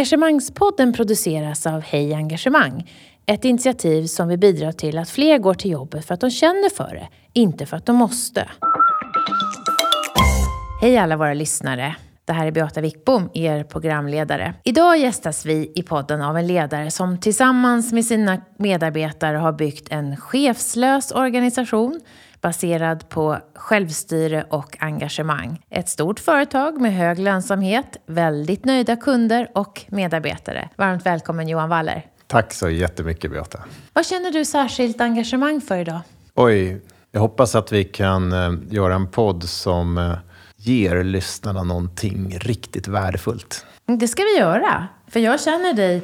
Engagemangspodden produceras av Hej Engagemang. Ett initiativ som vill bidra till att fler går till jobbet för att de känner för det, inte för att de måste. Hej alla våra lyssnare! Det här är Beata Wickbom, er programledare. Idag gästas vi i podden av en ledare som tillsammans med sina medarbetare har byggt en chefslös organisation baserad på självstyre och engagemang. Ett stort företag med hög lönsamhet, väldigt nöjda kunder och medarbetare. Varmt välkommen Johan Waller. Tack så jättemycket Beata. Vad känner du särskilt engagemang för idag? Oj, jag hoppas att vi kan eh, göra en podd som eh, ger lyssnarna någonting riktigt värdefullt. Det ska vi göra. För jag känner dig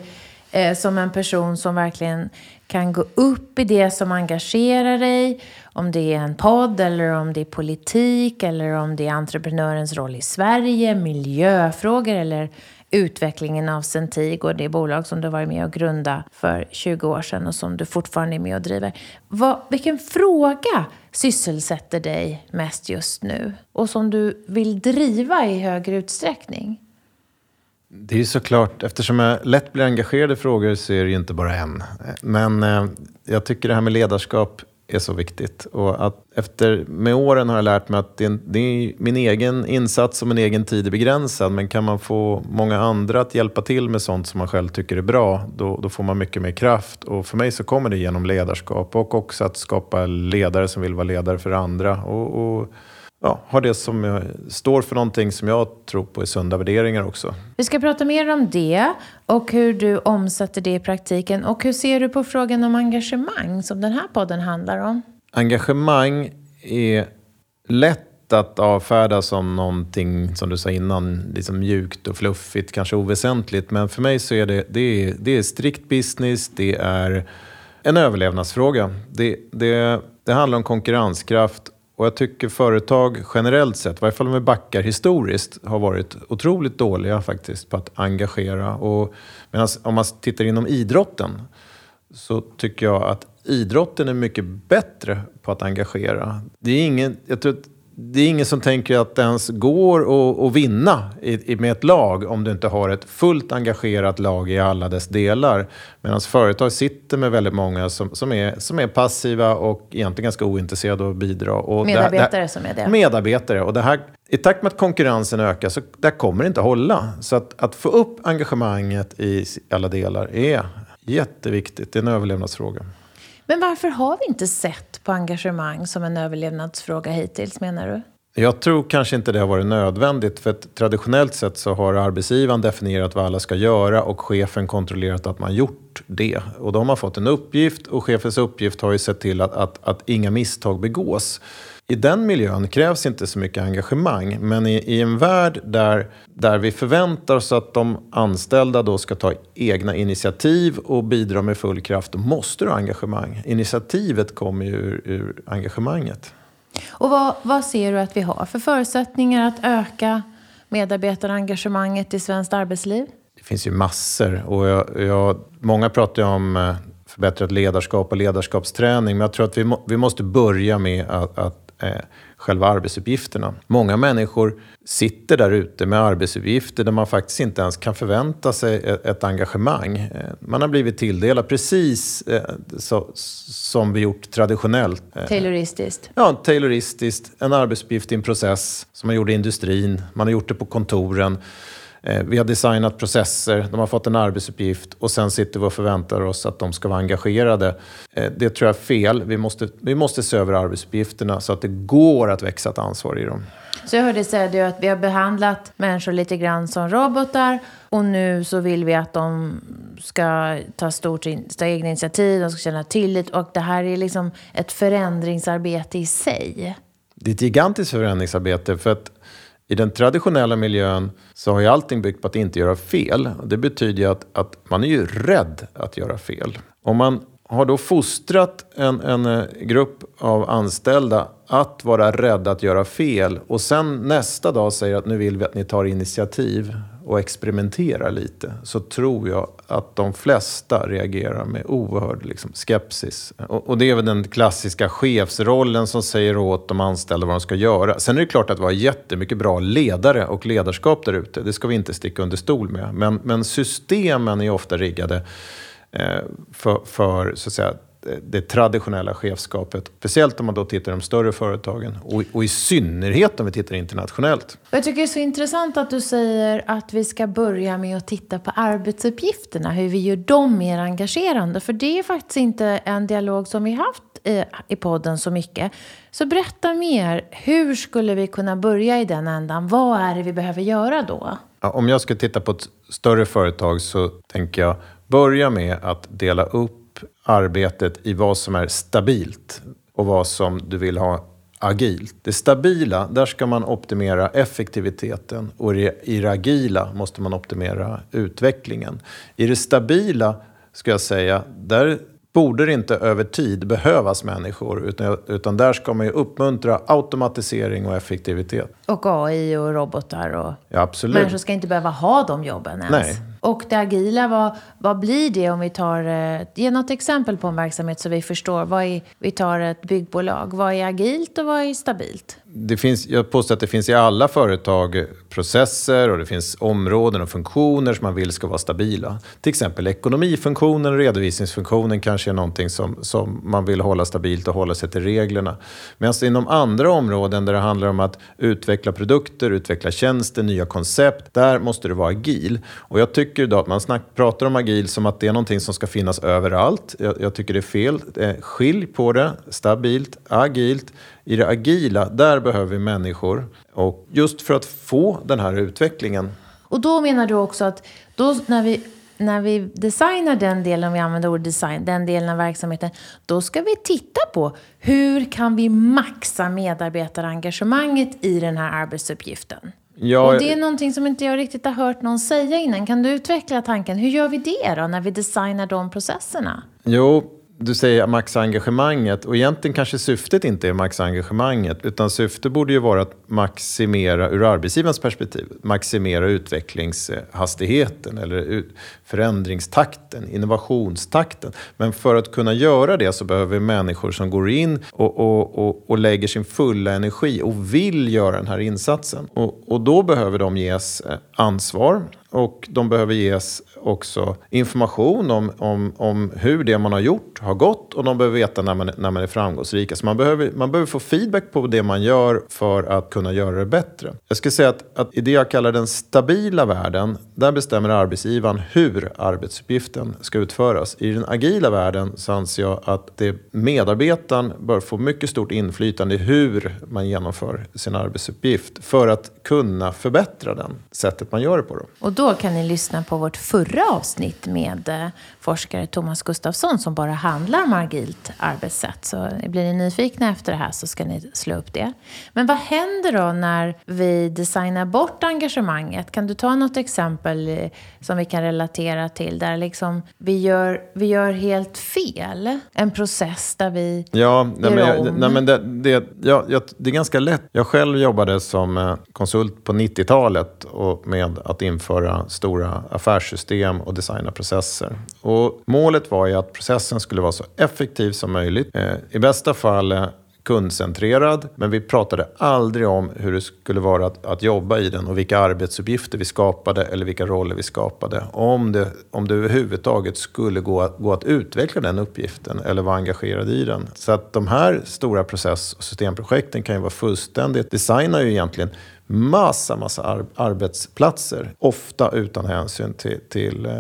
eh, som en person som verkligen kan gå upp i det som engagerar dig. Om det är en podd eller om det är politik eller om det är entreprenörens roll i Sverige, miljöfrågor eller utvecklingen av Centigo, det bolag som du varit med och grunda för 20 år sedan och som du fortfarande är med och driver. Vad, vilken fråga sysselsätter dig mest just nu och som du vill driva i högre utsträckning? Det är ju såklart, eftersom jag lätt blir engagerad i frågor så är det ju inte bara en. Men eh, jag tycker det här med ledarskap är så viktigt. Och att efter, med åren har jag lärt mig att det är, det är, min egen insats och min egen tid är begränsad. Men kan man få många andra att hjälpa till med sånt som man själv tycker är bra, då, då får man mycket mer kraft. Och för mig så kommer det genom ledarskap och också att skapa ledare som vill vara ledare för andra. och, och ja, har det som står för någonting som jag tror på är sunda värderingar också. Vi ska prata mer om det och hur du omsätter det i praktiken. Och hur ser du på frågan om engagemang som den här podden handlar om? Engagemang är lätt att avfärda som någonting, som du sa innan, liksom mjukt och fluffigt, kanske oväsentligt. Men för mig så är det, det, är, det är strikt business, det är en överlevnadsfråga. Det, det, det handlar om konkurrenskraft och jag tycker företag generellt sett, i varje fall om vi backar historiskt, har varit otroligt dåliga faktiskt på att engagera. Och medan om man tittar inom idrotten så tycker jag att idrotten är mycket bättre på att engagera. Det är ingen, jag tror det är ingen som tänker att det ens går att, vinna i, i, med ett lag om du inte har ett fullt engagerat lag i alla dess delar. Medan företag sitter med väldigt många som, som, är, som är passiva och egentligen ganska ointresserade av att bidra. Och medarbetare det här, som är det. Medarbetare. Och det här, I takt med att konkurrensen ökar så det kommer det inte hålla. Så att, att få upp engagemanget i alla delar är jätteviktigt. Det är en överlevnadsfråga. Men varför har vi inte sett på engagemang som en överlevnadsfråga hittills, menar du? Jag tror kanske inte det har varit nödvändigt. För att traditionellt sett så har arbetsgivaren definierat vad alla ska göra och chefen kontrollerat att man gjort det. Och då har man fått en uppgift och chefens uppgift har ju sett till att, att, att inga misstag begås. I den miljön krävs inte så mycket engagemang, men i, i, en värld där, där vi förväntar oss att de anställda då ska ta egna initiativ och bidra med full kraft, då måste du ha engagemang. Initiativet kommer ju ur, ur engagemanget. Och vad, vad ser du att vi har för förutsättningar att öka medarbetarengagemanget i svenskt arbetsliv? Det finns ju massor. Och jag, jag, många pratar ju om eh, förbättrat ledarskap och ledarskapsträning. Men jag tror att vi, må, vi måste börja med att, att eh, själva arbetsuppgifterna. Många människor sitter där ute med arbetsuppgifter där man faktiskt inte ens kan förvänta sig ett, ett engagemang. Eh, man har blivit tilldelad precis eh, så, som vi gjort traditionellt. Tayloristiskt? Ja, tayloristiskt. En arbetsuppgift i en process som man gjorde i industrin. Man har gjort det på kontoren. Eh, vi har designat processer, de har fått en arbetsuppgift och sen sitter vi och förväntar oss att de ska vara engagerade. Eh, det tror jag är fel. Vi måste, vi måste se över arbetsuppgifterna så att det går att växa ett ansvar i dem. Så jag hörde säga att vi har behandlat människor lite grann som robotar och nu så vill vi att de ska ta, stort, ta egna initiativ, de ska känna tillit och det här är liksom ett förändringsarbete i sig. Det är ett gigantiskt förändringsarbete för att i den traditionella miljön så har ju allting byggt på att inte göra fel. Det betyder ju att, att man är ju rädd att göra fel. Om man har då fostrat en, en eh, grupp av anställda att vara rädda att göra fel och sen nästa dag säger att nu vill vi att ni tar initiativ och experimentera lite så tror jag att de flesta reagerar med oerhörd liksom, skepsis. Och, och, det är väl den klassiska chefsrollen som säger åt de anställda vad de ska göra. Sen är det klart att vi har jättemycket bra ledare och ledarskap där ute. Det ska vi inte sticka under stol med. Men, men systemen är ofta riggade eh, för, för så att säga, det traditionella chefskapet. Speciellt om man då tittar i de större företagen och, och, i synnerhet om vi tittar internationellt. Jag tycker det är så intressant att du säger att vi ska börja med att titta på arbetsuppgifterna, hur vi gör dem mer engagerande. För det är faktiskt inte en dialog som vi haft i, i podden så mycket. Så berätta mer. Hur skulle vi kunna börja i den ändan? Vad är det vi behöver göra då? Ja, om jag ska titta på ett större företag så tänker jag börja med att dela upp arbetet i vad som är stabilt och vad som du vill ha agilt. Det stabila, där ska man optimera effektiviteten och i det agila måste man optimera utvecklingen. I det stabila, ska jag säga, där borde det inte över tid behövas människor utan, utan där ska man ju uppmuntra automatisering och effektivitet. Och AI och robotar och ja, absolut. människor ska inte behöva ha de jobben ens. Nej. Och det agila, vad, vad blir det om vi tar... Eh, ge något exempel på en verksamhet så vi förstår. Vad är, vi tar ett byggbolag. Vad är agilt och vad är stabilt? Det finns, jag påstår att det finns i alla företag processer och det finns områden och funktioner som man vill ska vara stabila. Till exempel ekonomifunktionen och redovisningsfunktionen kanske är någonting som, som man vill hålla stabilt och hålla sig till reglerna. Medan inom andra områden där det handlar om att utveckla produkter, utveckla tjänster, nya koncept, där måste det vara agil. Och jag tycker idag att man snack, pratar om agil som att det är någonting som ska finnas överallt. Jag, jag tycker det är fel. Eh, Skilj på det, stabilt, agilt. I det agila, där behöver vi människor. Och just för att få den här utvecklingen. Och då menar du också att då när vi när vi designar den delen, om vi använder ordet design, den delen av verksamheten, då ska vi titta på hur kan vi maxa medarbetarengagemanget i den här arbetsuppgiften. Ja, och det är någonting som inte jag riktigt har hört någon säga innan. Kan du utveckla tanken? Hur gör vi det då när vi designar de processerna? Jo, du säger maxa-engagemanget och egentligen kanske syftet inte är maxa-engagemanget utan syftet borde ju vara att maximera, ur arbetsgivarens perspektiv, maximera utvecklingshastigheten eller förändringstakten, innovationstakten. Men för att kunna göra det så behöver vi människor som går in och, och, och, och lägger sin fulla energi och vill göra den här insatsen. Och, och då behöver de ges eh, ansvar och de behöver ges också information om, om, om hur det man har gjort har gått och de behöver veta när man, när man är framgångsrika. Så man behöver, man behöver få feedback på det man gör för att kunna göra det bättre. Jag skulle säga att, att i det jag kallar den stabila världen, där bestämmer arbetsgivaren hur arbetsuppgiften ska utföras. I den agila världen så anser jag att det, medarbetaren bör få mycket stort inflytande i hur man genomför sin arbetsuppgift för att kunna förbättra den sättet man gör det på. Då. Och då kan ni lyssna på vårt förra avsnitt med eh, forskare Thomas Gustafsson som bara handlar om agilt arbetssätt. Så blir ni nyfikna efter det här så ska ni slå upp det. Men vad händer då när vi designar bort engagemanget? Kan du ta något exempel eh, som vi kan relatera till där liksom vi, gör, vi gör helt fel? En process där vi ja, nej, men, om? Nej, men det, det, ja, det är ganska lätt. Jag själv jobbade som eh, konsult på 90-talet med att införa stora affärssystem och designa processer. Och målet var ju att processen skulle vara så effektiv som möjligt. Eh, I bästa fall eh, kundcentrerad, men vi pratade aldrig om hur det skulle vara att, att jobba i den och vilka arbetsuppgifter vi skapade eller vilka roller vi skapade. Om det, om det överhuvudtaget skulle gå, gå att utveckla den uppgiften eller vara engagerad i den. Så att de här stora process och systemprojekten kan ju vara fullständigt, designar ju egentligen massa, massa ar arbetsplatser. Ofta utan hänsyn till, till eh,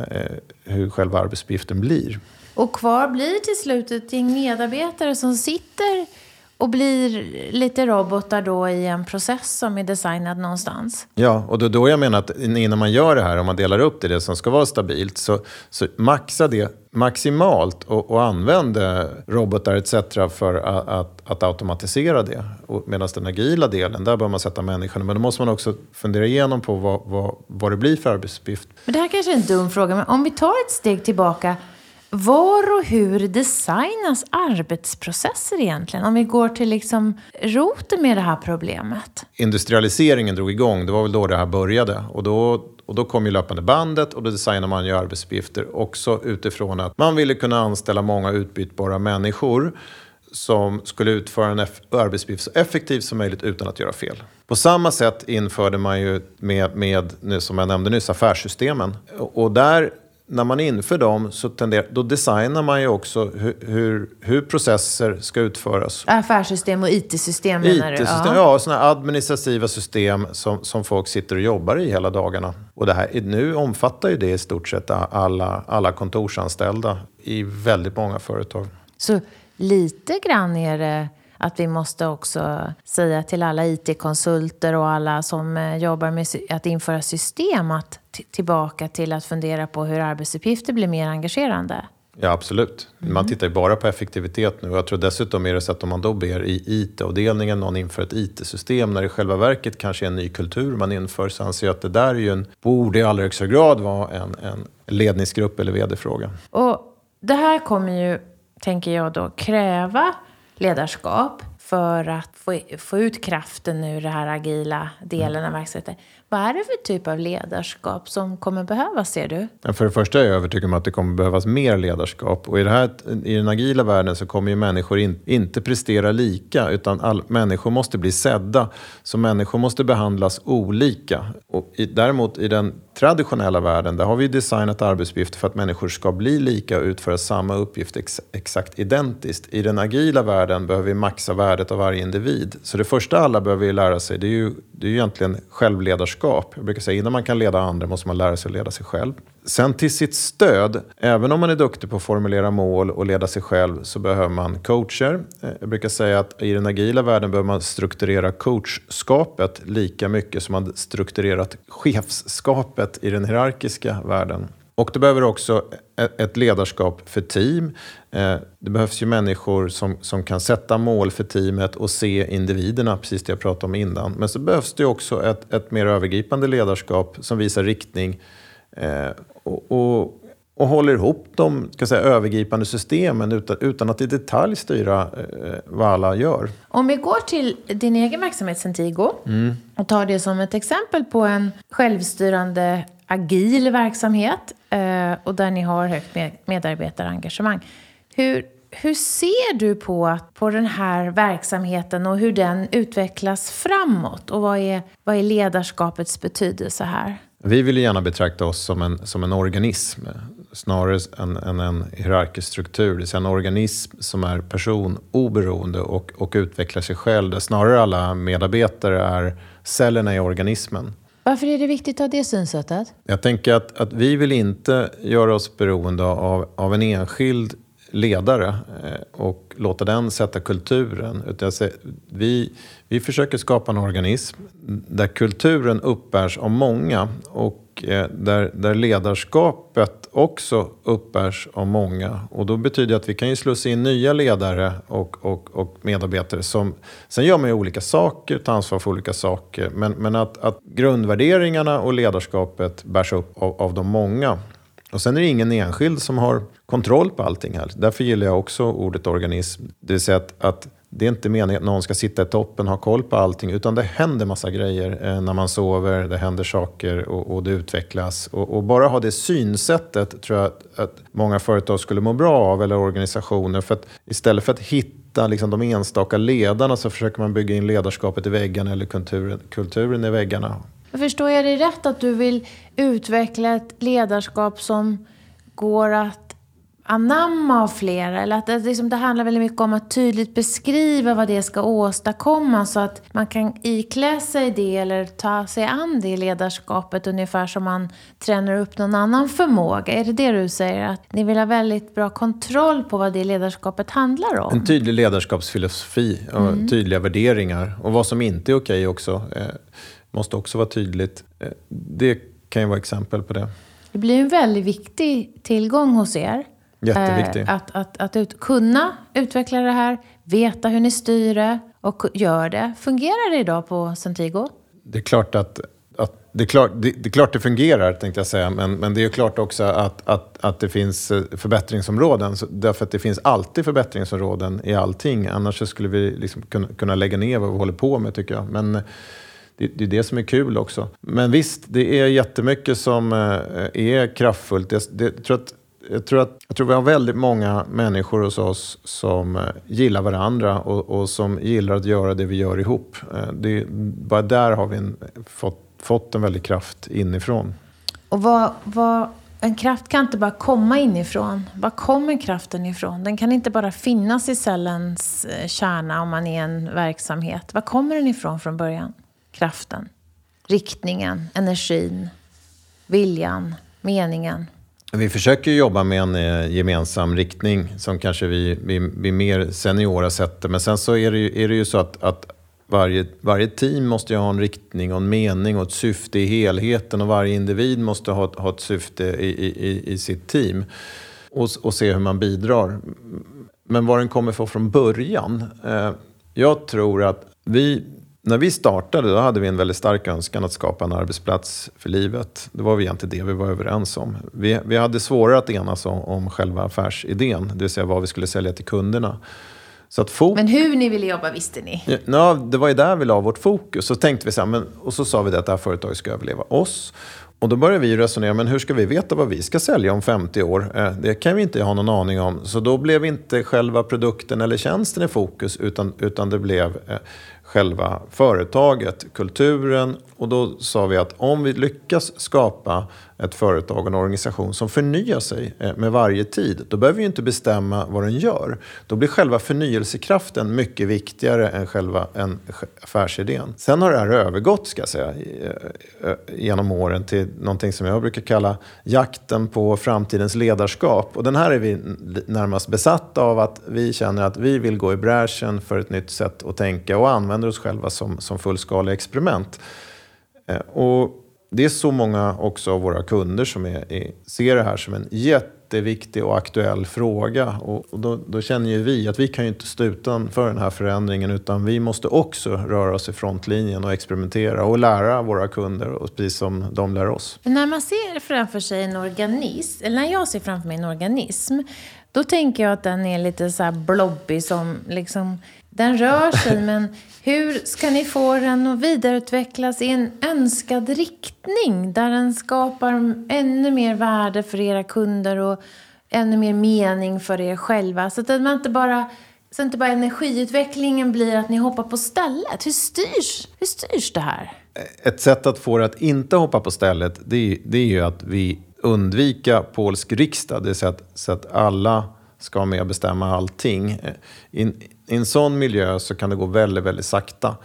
hur själva arbetsuppgiften blir. Och kvar blir till slut ett gäng medarbetare som sitter och blir lite robotar då i en process som är designad någonstans. Ja, och då, då jag menar att innan man gör det här, om man delar upp det, det som ska vara stabilt, så, så maxa det maximalt och, och använd robotar etc. för att, att, att automatisera det. Medan den agila delen, där bör man sätta människorna. Men då måste man också fundera igenom på vad, vad, vad det blir för arbetsuppgift. Men det här kanske är en dum fråga, men om vi tar ett steg tillbaka var och hur designas arbetsprocesser egentligen? Om vi går till liksom roten med det här problemet. Industrialiseringen drog igång, det var väl då det här började. Och då, och då kom ju löpande bandet och då designade man ju arbetsuppgifter också utifrån att man ville kunna anställa många utbytbara människor som skulle utföra en arbetsuppgift så effektivt som möjligt utan att göra fel. På samma sätt införde man ju med, med som jag nämnde nyss, affärssystemen. Och där när man inför dem så tenderar, då designar man ju också hur, hur, hur processer ska utföras. Affärssystem och IT-system menar IT -system, du? Ja, ja sådana administrativa system som, som folk sitter och jobbar i hela dagarna. Och det här, nu omfattar ju det i stort sett alla, alla kontorsanställda i väldigt många företag. Så lite grann är det att vi måste också säga till alla IT-konsulter och alla som eh, jobbar med att införa system att tillbaka till att fundera på hur arbetsuppgifter blir mer engagerande. Ja, absolut. Mm. Man tittar ju bara på effektivitet nu. Jag tror dessutom är det så att om man då ber i IT-avdelningen någon inför ett IT-system när det i själva verket kanske är en ny kultur man inför så anser jag att det där är ju en, borde i allra högsta grad vara en, en ledningsgrupp eller vd-fråga. Och det här kommer ju, tänker jag då, kräva ledarskap för att få, få ut kraften ur den här agila delen av verksamheten. Vad är det för typ av ledarskap som kommer behövas, ser du? För det första är jag övertygad om att det kommer behövas mer ledarskap. Och i, det här, i den agila världen så kommer ju människor in, inte prestera lika, utan all, människor måste bli sedda. Så människor måste behandlas olika. Och i, däremot i den traditionella världen, där har vi designat arbetsuppgifter för att människor ska bli lika och utföra samma uppgift ex, exakt identiskt. I den agila världen behöver vi maxa värdet av varje individ. Så det första alla behöver lära sig, det är ju, det är ju egentligen självledarskap. Jag brukar säga innan man kan leda andra måste man lära sig att leda sig själv. Sen till sitt stöd, även om man är duktig på att formulera mål och leda sig själv, så behöver man coacher. Eh, jag brukar säga att i den agila världen behöver man strukturera coachskapet lika mycket som man strukturerat chefskapet i den hierarkiska världen. Och du behöver också e-, ett ledarskap för team. Eh, det behövs ju människor som, som kan sätta mål för teamet och se individerna, precis det jag pratade om innan. Men så behövs det också ett, ett mer övergripande ledarskap som visar riktning eh, och, och, och, håller ihop de ska säga, övergripande systemen utan, utan att i detalj styra eh, vad alla gör. Om vi går till din egen verksamhet Centigo mm. och tar det som ett exempel på en självstyrande agil verksamhet eh, och där ni har högt medarbetarengagemang. Hur, hur ser du på, på den här verksamheten och hur den utvecklas framåt? Och vad är, vad är ledarskapets betydelse här? Vi vill gärna betrakta oss som en, som en organism snarare än, än en hierarkisk struktur. Det vill säga en organism som är personoberoende och, och utvecklar sig själv. Där snarare alla medarbetare är cellerna i organismen. Varför är det viktigt att ha det synsättet? Jag tänker att, att vi vill inte göra oss beroende av, av en enskild ledare eh, och låta den sätta kulturen. Utan vi, vi försöker skapa en organism där kulturen uppbärs av många och eh, där, där ledarskapet också uppbärs av många. Och då betyder det att vi kan ju slussa in nya ledare och, och, och medarbetare som sen gör man ju olika saker, tar ansvar för olika saker. Men, men att, att grundvärderingarna och ledarskapet bärs upp av, av de många. Och sen är det ingen enskild som har kontroll på allting här. Därför gillar jag också ordet organism. Det vill säga att, att det är inte meningen att någon ska sitta i toppen och ha koll på allting, utan det händer massa grejer eh, när man sover, det händer saker och, och det utvecklas. Och, och, bara ha det synsättet tror jag att, att, många företag skulle må bra av, eller organisationer. För att istället för att hitta liksom, de enstaka ledarna så försöker man bygga in ledarskapet i väggarna eller kulturen, kulturen i väggarna. Förstår jag dig rätt att du vill utveckla ett ledarskap som går att anamma av flera. Eller att det, liksom, det handlar väldigt mycket om att tydligt beskriva vad det ska åstadkomma så att man kan iklä sig det eller ta sig an det ledarskapet ungefär som man tränar upp någon annan förmåga. Är det det du säger? Att ni vill ha väldigt bra kontroll på vad det ledarskapet handlar om? En tydlig ledarskapsfilosofi och mm. tydliga värderingar. Och vad som inte är okej också. Eh, måste också vara tydligt. Eh, det kan ju vara exempel på det. Det blir en väldigt viktig tillgång hos er. Jätteviktig. Eh, att att, att ut, kunna utveckla det här, veta hur ni styr det och gör det. Fungerar det idag på Centigo? Det är klart att, att det, är klart, det, det, är klart det fungerar, tänkte jag säga. Men, men det är klart också att, att, att det finns eh, förbättringsområden. Därför att det finns alltid förbättringsområden i allting. Annars skulle vi liksom kunna, kunna lägga ner vad vi håller på med, tycker jag. Men det, det är det som är kul också. Men visst, det är jättemycket som eh, är kraftfullt. Det, jag, tror att, jag, tror att, jag tror vi har väldigt många människor hos oss som eh, gillar varandra och, och som gillar att göra det vi gör ihop. Eh, det, bara där har vi en, fått fått en väldig kraft inifrån. Och vad, vad, en kraft kan inte bara komma inifrån. Var kommer kraften ifrån? Den kan inte bara finnas i cellens eh, kärna om man är en verksamhet. Var kommer den ifrån från början? Kraften, riktningen, energin, viljan, meningen. Vi försöker jobba med en eh, gemensam riktning som kanske vi, vi, vi mer seniora sätter. Men sen så är det ju, är det ju så att, att varje, varje team måste ju ha en riktning och en mening och ett syfte i helheten och varje individ måste ha, ha ett syfte i, i, i sitt team och, och se hur man bidrar. Men vad den kommer få från början? Eh, jag tror att vi, när vi startade då hade vi en väldigt stark önskan att skapa en arbetsplats för livet. Det var egentligen det vi var överens om. Vi, vi hade svårare att enas om, om själva affärsidén, det vill säga vad vi skulle sälja till kunderna. Men hur ni ville jobba visste ni? Ja, det var ju där vi la vårt fokus. Så tänkte vi så här, men, och så sa vi det att det här företaget ska överleva oss. Och då började vi resonera, men hur ska vi veta vad vi ska sälja om 50 år? Eh, det kan vi inte ha någon aning om. Så då blev inte själva produkten eller tjänsten i fokus, utan, utan det blev eh, själva företaget, kulturen. Och då sa vi att om vi lyckas skapa ett företag och en organisation som förnyar sig eh, med varje tid, då behöver vi inte bestämma vad den gör. Då blir själva förnyelsekraften mycket viktigare än själva en affärsidén. Sen har det här övergått, ska jag säga, eh, eh, genom åren till någonting som jag brukar kalla jakten på framtidens ledarskap. Och den här är vi närmast besatta av att vi känner att vi vill gå i bräschen för ett nytt sätt att tänka och använder oss själva som, som fullskaliga experiment. Och det är så många också av våra kunder som är, är, ser det här som en jätteviktig och aktuell fråga. Och, och då, då, känner ju vi att vi kan ju inte stå utanför den här förändringen utan vi måste också röra oss i frontlinjen och experimentera och lära våra kunder, och precis som de lär oss. när man ser framför sig en organism, eller när jag ser framför mig en organism, då tänker jag att den är lite så här blobbig som liksom den rör sig, men hur ska ni få den att vidareutvecklas i en önskad riktning där den skapar ännu mer värde för era kunder och ännu mer mening för er själva? Så att man inte bara så inte bara energiutvecklingen blir att ni hoppar på stället. Hur styrs, hur styrs det här? Ett sätt att få det att inte hoppa på stället, det är, det är ju att vi undvika polsk riksdag. Det är så att, så att alla ska med och bestämma allting. Eh, in, i en sån miljö så kan det gå väldigt, väldigt sakta.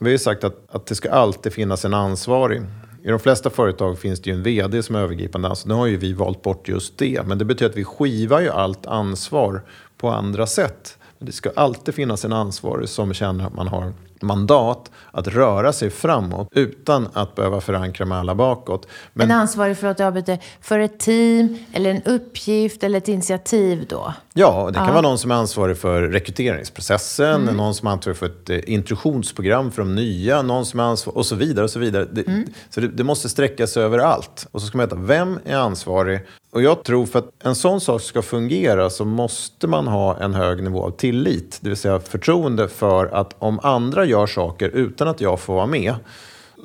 Vi har ju sagt att, att det ska alltid finnas en ansvarig. I de flesta företag finns det ju en VD som är övergripande ansvarig. Nu har ju vi valt bort just det. Men det betyder att vi skivar ju allt ansvar på andra sätt. Men det ska alltid finnas en ansvarig som känner att man har mandat att röra sig framåt utan att behöva förankra med alla bakåt. Men, en ansvarig för att arbeta för ett team eller en uppgift eller ett initiativ då? Ja, det kan ja. vara någon som är ansvarig för rekryteringsprocessen, mm. någon som är ansvarig för ett eh, introduktionsprogram för de nya, någon som är ansvarig och så vidare. och Så vidare. Det, mm. så det, det, måste sträcka sig över allt. Och så ska man veta, vem är ansvarig? Och jag tror för att en sån sak ska fungera så måste man ha en hög nivå av tillit. Det vill säga förtroende för att om andra gör saker utan att jag får vara med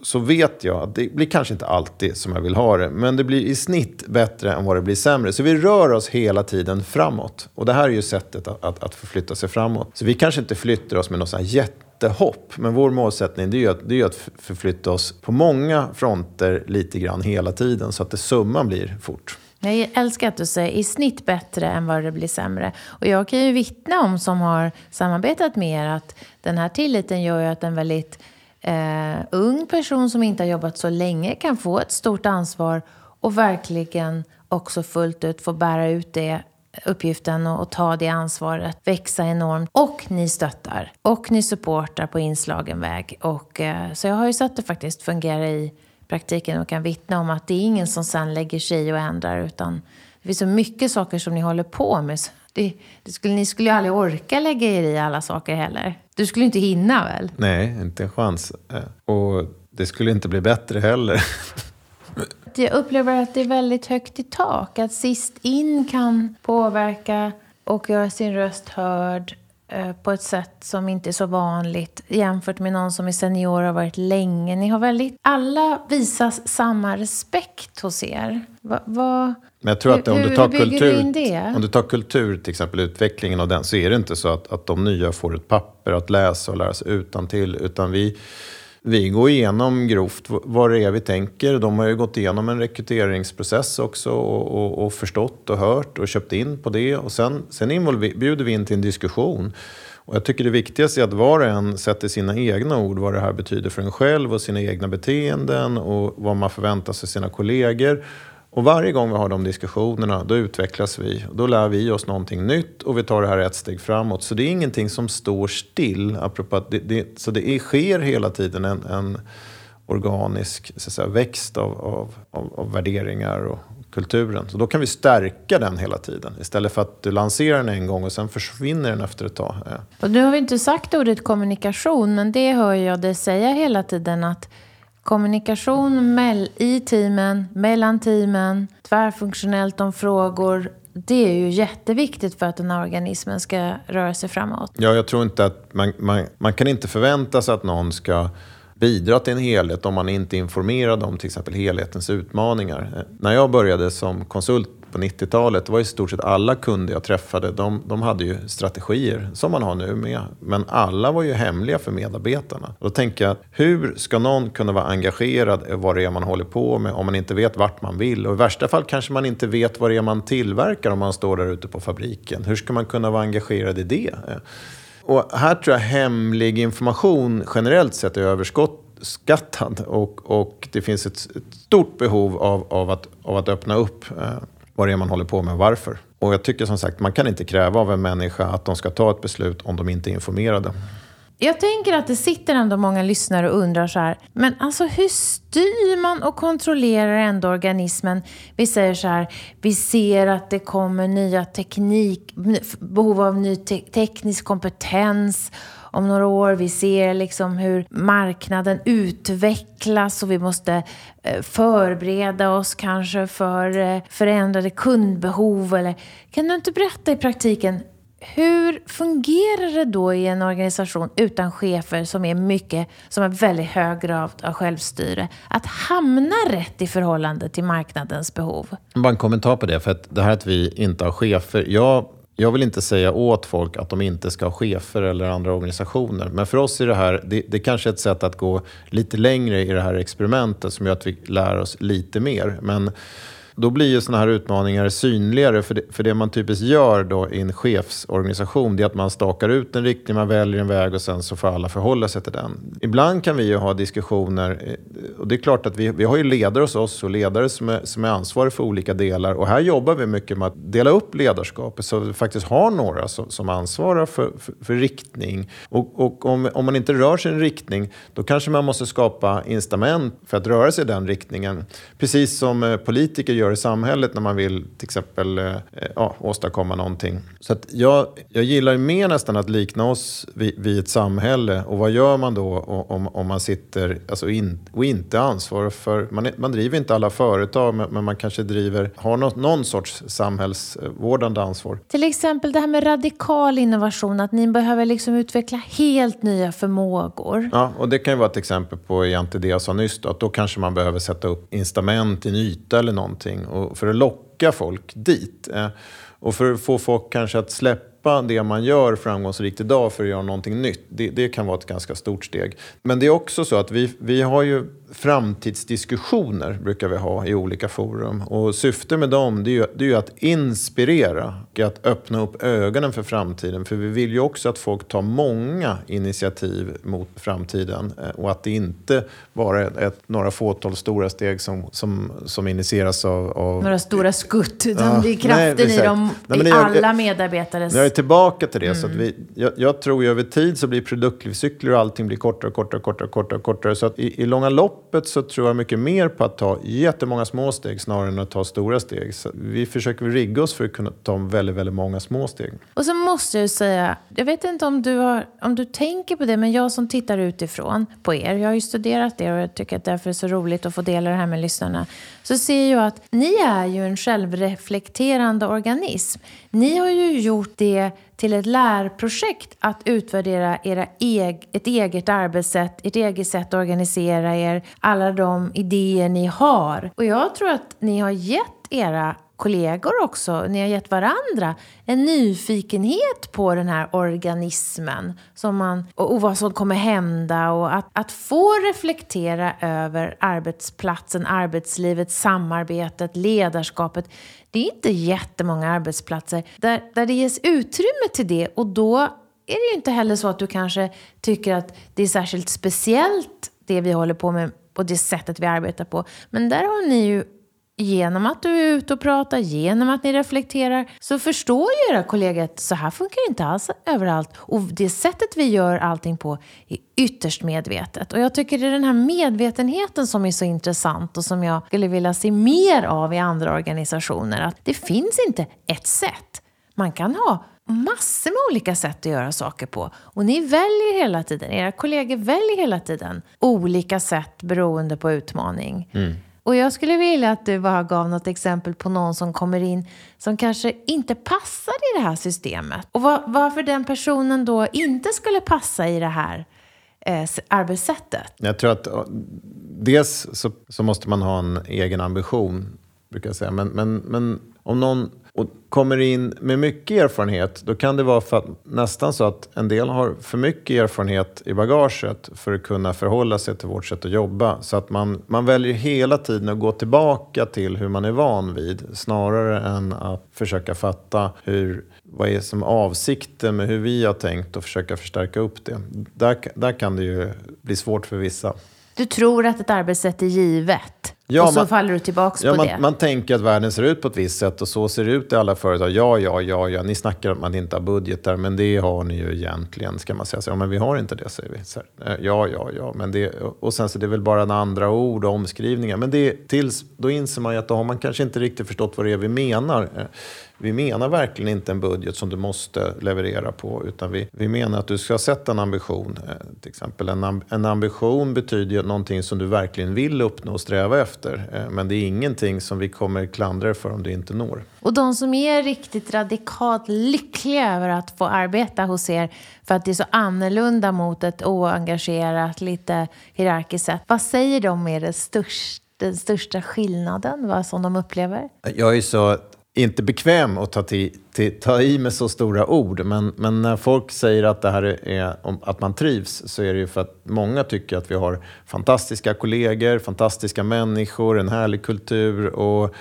så vet jag att det blir kanske inte alltid som jag vill ha det, men det blir i snitt bättre än vad det blir sämre. Så vi rör oss hela tiden framåt. Och det här är ju sättet att, att, att förflytta sig framåt. Så vi kanske inte flyttar oss med något sånt här jättehopp, men vår målsättning det är, att, det är att förflytta oss på många fronter lite grann hela tiden, så att det summan blir fort. Jag älskar att du säger i snitt bättre än vad det blir sämre. Och jag kan ju vittna om som har samarbetat med er att den här tilliten gör ju att en väldigt eh, ung person som inte har jobbat så länge kan få ett stort ansvar och verkligen också fullt ut få bära ut det uppgiften och, och, ta det ansvaret, växa enormt. Och ni stöttar och ni supportar på inslagen väg. Och, eh, så jag har ju sett det faktiskt fungera i praktiken och kan vittna om att det är ingen som sen lägger sig och ändrar utan det finns så mycket saker som ni håller på med. Det, det skulle, ni skulle ju aldrig orka lägga er i alla saker heller. Du skulle inte hinna väl? Nej, inte en chans. Eh, och det skulle inte bli bättre heller. Jag upplever att det är väldigt högt i tak. Att sist in kan påverka och göra sin röst hörd på ett sätt som inte är så vanligt jämfört med någon som är senior och har varit länge. Ni har väldigt, alla visas samma respekt hos er. Va, va, Men jag tror att om, hur, du tar hur kultur, du om du tar kultur, till exempel utvecklingen av den, så är det inte så att, att de nya får ett papper att läsa och lära sig utan till utan vi vi går igenom grovt vad det är vi tänker. De har ju gått igenom en rekryteringsprocess också och, och, och förstått och hört och köpt in på det. Och sen, sen bjuder vi in till en diskussion. Och jag tycker det viktigaste är att var och en sätter sina egna ord, vad det här betyder för en själv och sina egna beteenden och vad man förväntar sig sina kollegor. Och varje gång vi har de diskussionerna, då utvecklas vi. Då lär vi oss någonting nytt och vi tar det här ett steg framåt. Så det är ingenting som står still. Apropå det, det, så det är, sker hela tiden en, en organisk så säga, växt av, av, av, av, värderingar och kulturen. Så då kan vi stärka den hela tiden. Istället för att du lanserar den en gång och sen försvinner den efter ett tag. Och nu har vi inte sagt ordet kommunikation, men det hör jag dig säga hela tiden att kommunikation i teamen, mellan teamen, tvärfunktionellt om frågor. Det är ju jätteviktigt för att den här organismen ska röra sig framåt. Ja, jag tror inte att man, man, man kan inte förvänta sig att någon ska bidra till en helhet om man inte är informerad om till exempel helhetens utmaningar. När jag började som konsult på 90-talet, det var i stort sett alla kunder jag träffade, de, de hade ju strategier som man har nu med. Men alla var ju hemliga för medarbetarna. Då tänker jag, hur ska någon kunna vara engagerad i vad det är man håller på med om man inte vet vart man vill? Och i värsta fall kanske man inte vet vad det är man tillverkar om man står där ute på fabriken. Hur ska man kunna vara engagerad i det? Och här tror jag hemlig information generellt sett är överskattad och, och det finns ett, ett stort behov av, av, att, av att öppna upp eh, vad det är man håller på med och varför. Och jag tycker som sagt, man kan inte kräva av en människa att de ska ta ett beslut om de inte är informerade. Jag tänker att det sitter ändå många lyssnare och undrar så här, men alltså hur styr man och kontrollerar ändå organismen? Vi säger så här, vi ser att det kommer nya teknik, behov av ny te teknisk kompetens om några år. Vi ser liksom hur marknaden utvecklas och vi måste eh, förbereda oss kanske för eh, förändrade kundbehov. Eller, kan du inte berätta i praktiken hur fungerar det då i en organisation utan chefer som är mycket, som har väldigt hög grad av självstyre, att hamna rätt i förhållande till marknadens behov? Bara en kommentar på det, för att det här att vi inte har chefer. Jag jag vill inte säga åt folk att de inte ska ha chefer eller andra organisationer. Men för oss är det här, det, det kanske är ett sätt att gå lite längre i det här experimentet som gör att vi lär oss lite mer. Men då blir ju sådana här utmaningar synligare. För det, för det man typiskt gör då i en chefsorganisation det är att man stakar ut en riktning, man väljer en väg och sen så får alla förhålla sig till den. Ibland kan vi ju ha diskussioner, eh, och det är klart att vi, vi har ju ledare hos oss och ledare som är, som är ansvariga för olika delar. Och här jobbar vi mycket med att dela upp ledarskapet så att vi faktiskt har några som, som ansvarar för, för, för riktning. Och, och om, om man inte rör sig i en riktning, då kanske man måste skapa incitament för att röra sig i den riktningen. Precis som eh, politiker gör gör i samhället när man vill till exempel eh, ja, åstadkomma någonting. Så jag, jag gillar mer nästan att likna oss vid, vid ett samhälle. Och vad gör man då om, om man sitter alltså in, och inte ansvarar för... Man, man driver inte alla företag, men, men man kanske driver, har något, någon sorts samhällsvårdande ansvar. Till exempel det här med radikal innovation, att ni behöver liksom utveckla helt nya förmågor. Ja, och det kan ju vara ett exempel på egentligen det jag sa nyss. Då, att då kanske man behöver sätta upp incitament i en yta eller någonting någonting och för att locka folk dit. Eh, och för att få folk kanske att släppa det man gör framgångsrikt idag för att göra någonting nytt. Det, det kan vara ett ganska stort steg. Men det är också så att vi, vi har ju framtidsdiskussioner brukar vi ha i olika forum. Och syftet med dem det är, ju, det är ju att inspirera och att öppna upp ögonen för framtiden. För vi vill ju också att folk tar många initiativ mot framtiden eh, och att det inte bara är ett, några fåtal stora steg som, som, som initieras av, av... Några stora skutt, utan ja, det är kraften nej, i dem, nej, i alla medarbetares Jag har tillbaka till det. Mm. Så att vi, jag, jag, tror ju över tid så blir produktlivscykler och allting blir kortare och kortare och kortare, kortare, kortare. Så att i, i långa loppet så tror jag mycket mer på att ta jättemånga små steg snarare än att ta stora steg. Så vi försöker rigga oss för att kunna ta väldigt, väldigt många små steg. Och så måste jag säga, jag vet inte om du, har, om du tänker på det, men jag som tittar utifrån på er, jag har ju studerat er och jag tycker att därför är så roligt att få dela det här med lyssnarna, så ser jag att ni är ju en självreflekterande organism. Ni har ju gjort det till ett lärprojekt att utvärdera era eg ett eget arbetssätt, ert eget sätt att organisera er, alla de idéer ni har. Och jag tror att ni har gett era kollegor också, ni har gett varandra en nyfikenhet på den här organismen som man, och, vad som kommer hända och att, att få reflektera över arbetsplatsen, arbetslivet, samarbetet, ledarskapet. Det är inte jättemånga arbetsplatser där, där det ges utrymme till det och då är det ju inte heller så att du kanske tycker att det är särskilt speciellt det vi håller på med och det sättet vi arbetar på. Men där har ni ju genom att du är ute och pratar, genom att ni reflekterar, så förstår ju era kollegor att så här funkar det inte alls överallt. Och det sättet vi gör allting på är ytterst medvetet. Och jag tycker det är den här medvetenheten som är så intressant och som jag skulle vilja se mer av i andra organisationer. Att det finns inte ett sätt. Man kan ha massor med olika sätt att göra saker på. Och ni väljer hela tiden, era kollegor väljer hela tiden olika sätt beroende på utmaning. Mm. Och jag skulle vilja att du bara gav något exempel på någon som kommer in som kanske inte passar i det här systemet. Och var, varför den personen då inte skulle passa i det här eh, arbetssättet. Jag tror att eh, dels så, så, måste man ha en egen ambition, brukar jag säga. Men, men, men om någon och kommer in med mycket erfarenhet, då kan det vara för att, nästan så att en del har för mycket erfarenhet i bagaget för att kunna förhålla sig till vårt sätt att jobba. Så att man, man väljer hela tiden att gå tillbaka till hur man är van vid, snarare än att försöka fatta hur, vad är som avsikten med hur vi har tänkt och försöka förstärka upp det. Där, där kan det ju bli svårt för vissa. Du tror att ett arbetssätt är givet? Ja, och så man, faller du tillbaka ja, på man, det. Man tänker att världen ser ut på ett visst sätt och så ser det ut i alla företag. Ja, ja, ja, ja. Ni snackar om att man inte har budgetar, men det har ni ju egentligen, ska man säga. Så, ja, men vi har inte det, säger vi. Så, eh, ja, ja, ja. Men det, och sen så det är väl bara en andra ord och omskrivningar. Men det, tills, då inser man ju att då har man kanske inte riktigt förstått vad det är vi menar. Vi menar verkligen inte en budget som du måste leverera på, utan vi, vi menar att du ska sätta en ambition. Eh, till exempel en, en ambition betyder ju någonting som du verkligen vill uppnå och sträva efter. Eh, men det är ingenting som vi kommer klandra för om du inte når. Och de som är riktigt radikalt lyckliga över att få arbeta hos er för att det är så annorlunda mot ett oengagerat, lite hierarkiskt sätt. Vad säger de är det största den största skillnaden, vad som de upplever? Jag är så inte bekväm att ta, till, till, ta i med så stora ord, men, men när folk säger att det här är att man trivs så är det ju för att många tycker att vi har fantastiska kollegor, fantastiska människor, en härlig kultur och,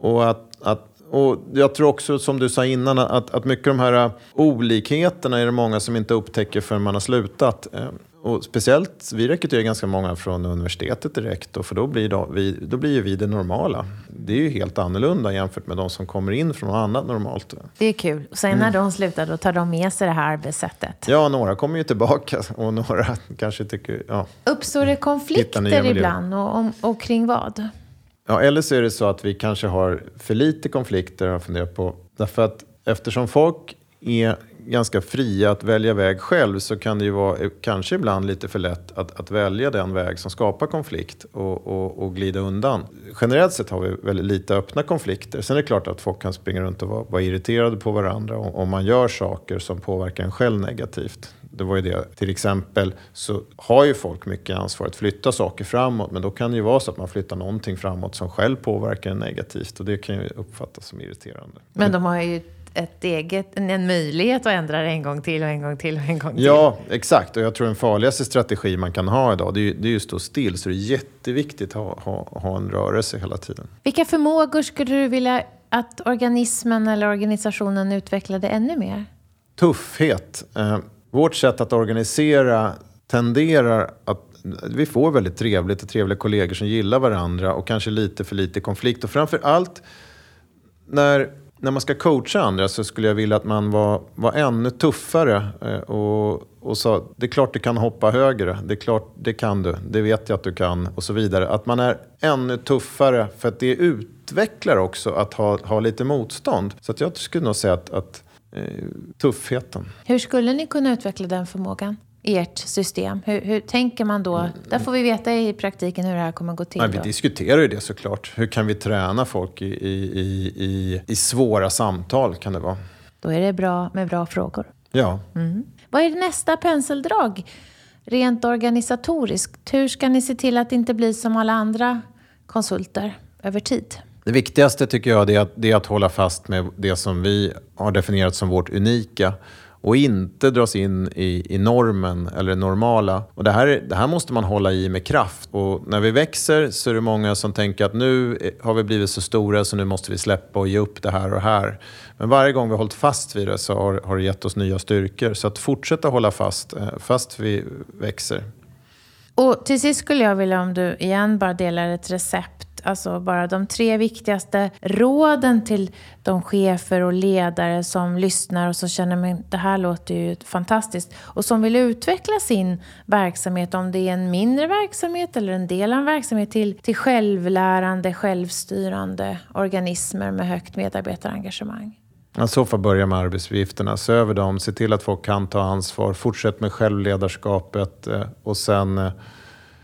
och att, att och jag tror också, som du sa innan, att, att mycket av de här olikheterna är det många som inte upptäcker förrän man har slutat. Ehm, och speciellt, vi rekryterar ganska många från universitetet direkt, och för då blir, då, vi, då blir ju vi det normala. Det är ju helt annorlunda jämfört med de som kommer in från något annat normalt. Det är kul. Och sen när mm. de slutar, då tar de med sig det här arbetssättet. Ja, några kommer ju tillbaka och några kanske tycker... Ja, Uppstår det konflikter ibland och, och, och kring vad? Ja, eller så är det så att vi kanske har för lite konflikter, har funderat på. Därför att eftersom folk är ganska fria att välja väg själv så kan det ju vara eh, kanske ibland lite för lätt att, att välja den väg som skapar konflikt och, och, och, glida undan. Generellt sett har vi väldigt lite öppna konflikter. Sen är det klart att folk kan springa runt och vara, vara irriterade på varandra om, om man gör saker som påverkar en själv negativt. Det var ju det, till exempel så har ju folk mycket ansvar att flytta saker framåt men då kan det ju vara så att man flyttar någonting framåt som själv påverkar en negativt och det kan ju uppfattas som irriterande. Men de har ju ett eget, en möjlighet att ändra det en gång till och en gång till och en gång till. Ja, exakt. Och jag tror den farligaste strategi man kan ha idag, det är, det är ju att stå still. Så det är jätteviktigt att ha, ha, ha en rörelse hela tiden. Vilka förmågor skulle du vilja att organismen eller organisationen utvecklade ännu mer? Tuffhet. Eh, vårt sätt att organisera tenderar att vi får väldigt trevligt och trevliga kollegor som gillar varandra och kanske lite för lite konflikt. Och framför allt när när man ska coacha andra så skulle jag vilja att man var, var ännu tuffare eh, och, och sa det är klart du kan hoppa högre, det är klart det kan du, det vet jag att du kan och så vidare. Att man är ännu tuffare för att det utvecklar också att ha, ha lite motstånd. Så att jag skulle nog säga att, att eh, tuffheten. Hur skulle ni kunna utveckla den förmågan? Ert system? Hur, hur, tänker man då? Där får vi veta i praktiken hur det här kommer gå till. Ja, vi diskuterar ju det såklart. Hur kan vi träna folk i, i, i, i svåra samtal kan det vara. Då är det bra med bra frågor. Ja. Mm. Vad är nästa penseldrag? Rent organisatoriskt, hur ska ni se till att det inte blir som alla andra konsulter över tid? Det viktigaste tycker jag är att, det är att hålla fast med det som vi har definierat som vårt unika och inte dras in i, i normen eller det normala. Och det, här, det här måste man hålla i med kraft. Och när vi växer så är det många som tänker att nu har vi blivit så stora så nu måste vi släppa och ge upp det här och här. Men varje gång vi har hållit fast vid det så har, har det gett oss nya styrkor. Så att fortsätta hålla fast, eh, fast vi växer. Och till sist skulle jag vilja om du igen bara delar ett recept alltså bara de tre viktigaste råden till de chefer och ledare som lyssnar och som känner att det här låter ju fantastiskt och som vill utveckla sin verksamhet, om det är en mindre verksamhet eller en del av en verksamhet, till, till självlärande, självstyrande organismer med högt medarbetarengagemang? I så fall börja med arbetsuppgifterna. Se över dem, se till att folk kan ta ansvar. Fortsätt med självledarskapet eh, och sen eh,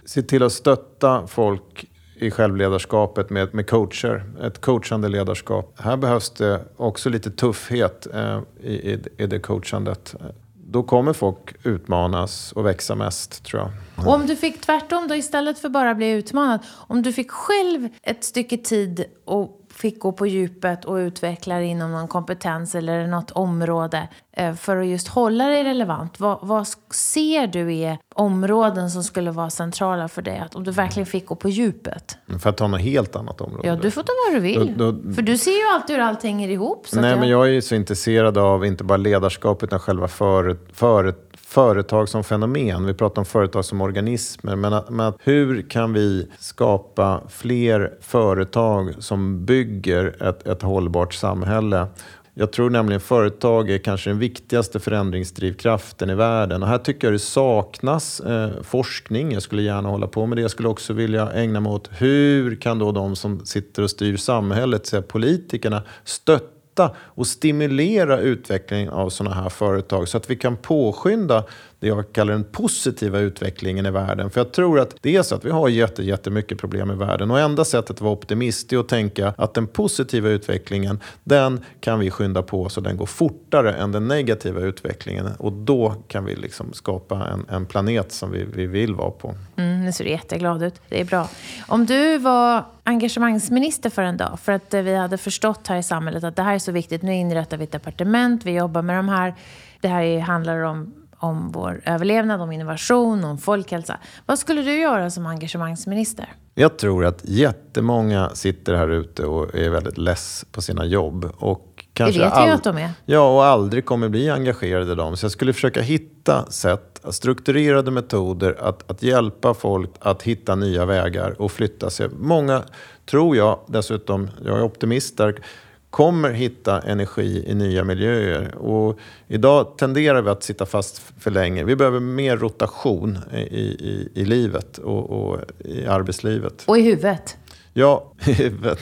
se till att stötta folk i självledarskapet med, med coacher, ett coachande ledarskap. Här behövs det också lite tuffhet eh, i, i, det coachandet. Då kommer folk utmanas och växa mest, tror jag. Och om du fick tvärtom då, istället för bara bli utmanad, om du fick själv ett stycke tid och fick gå på djupet och utveckla dig inom någon kompetens eller något område eh, för att just hålla dig relevant. Vad, vad, ser du är områden som skulle vara centrala för dig? Att om du verkligen fick gå på djupet? För att ta något helt annat område? Ja, du får ta vad du vill. Då, då, för du ser ju alltid hur allt hänger ihop. nej, jag... men jag är ju så intresserad av inte bara ledarskap utan själva föret, föret, företag som fenomen. Vi pratar om företag som organismer. Men, att, men att hur kan vi skapa fler företag som bygger ett, ett hållbart samhälle? Jag tror nämligen företag är kanske den viktigaste förändringsdrivkraften i världen. Och här tycker jag det saknas eh, forskning. Jag skulle gärna hålla på med det. Jag skulle också vilja ägna mig åt hur kan då de som sitter och styr samhället, politikerna, stötta stötta och stimulera utvecklingen av sådana här företag så att vi kan påskynda det jag kallar den positiva utvecklingen i världen. För jag tror att det är så att vi har jätte, jättemycket problem i världen och enda sättet att vara optimist är att tänka att den positiva utvecklingen, den kan vi skynda på så den går fortare än den negativa utvecklingen. Och då kan vi liksom skapa en, en planet som vi, vi vill vara på. Mm, nu ser du jätteglad ut. Det är bra. Om du var engagemangsminister för en dag, för att eh, vi hade förstått här i samhället att det här är så viktigt. Nu inrättar vi ett departement, vi jobbar med de här. Det här handlar om om vår överlevnad, om innovation, om folkhälsa. Vad skulle du göra som engagemangsminister? Jag tror att jättemånga sitter här ute och är väldigt less på sina jobb. Och kanske det vet jag att de är. Ja, och aldrig kommer bli engagerade i dem. Så jag skulle försöka hitta sätt, strukturerade metoder att, att hjälpa folk att hitta nya vägar och flytta sig. Många, tror jag dessutom, jag är optimist där, kommer hitta energi i nya miljöer. Och idag tenderar vi att sitta fast för länge. Vi behöver mer rotation i, i, i livet och, och i arbetslivet. Och i huvudet. Ja, i huvudet.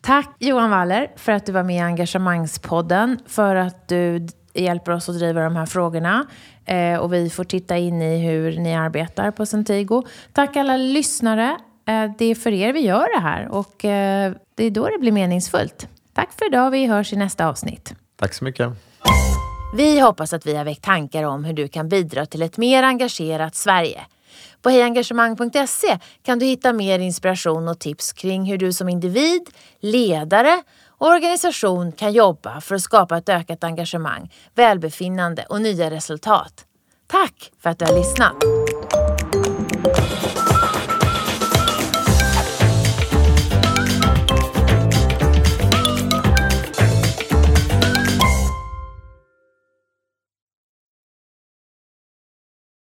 Tack Johan Waller för att du var med i Engagemangspodden, för att du hjälper oss att driva de här frågorna. Eh, och vi får titta in i hur ni arbetar på Centigo. Tack alla lyssnare. Eh, det är för er vi gör det här och eh, det är då det blir meningsfullt. Tack för idag. Vi hörs i nästa avsnitt. Tack så mycket. Vi hoppas att vi har väckt tankar om hur du kan bidra till ett mer engagerat Sverige. På hejengagemang.se kan du hitta mer inspiration och tips kring hur du som individ, ledare och organisation kan jobba för att skapa ett ökat engagemang, välbefinnande och nya resultat. Tack för att du har lyssnat!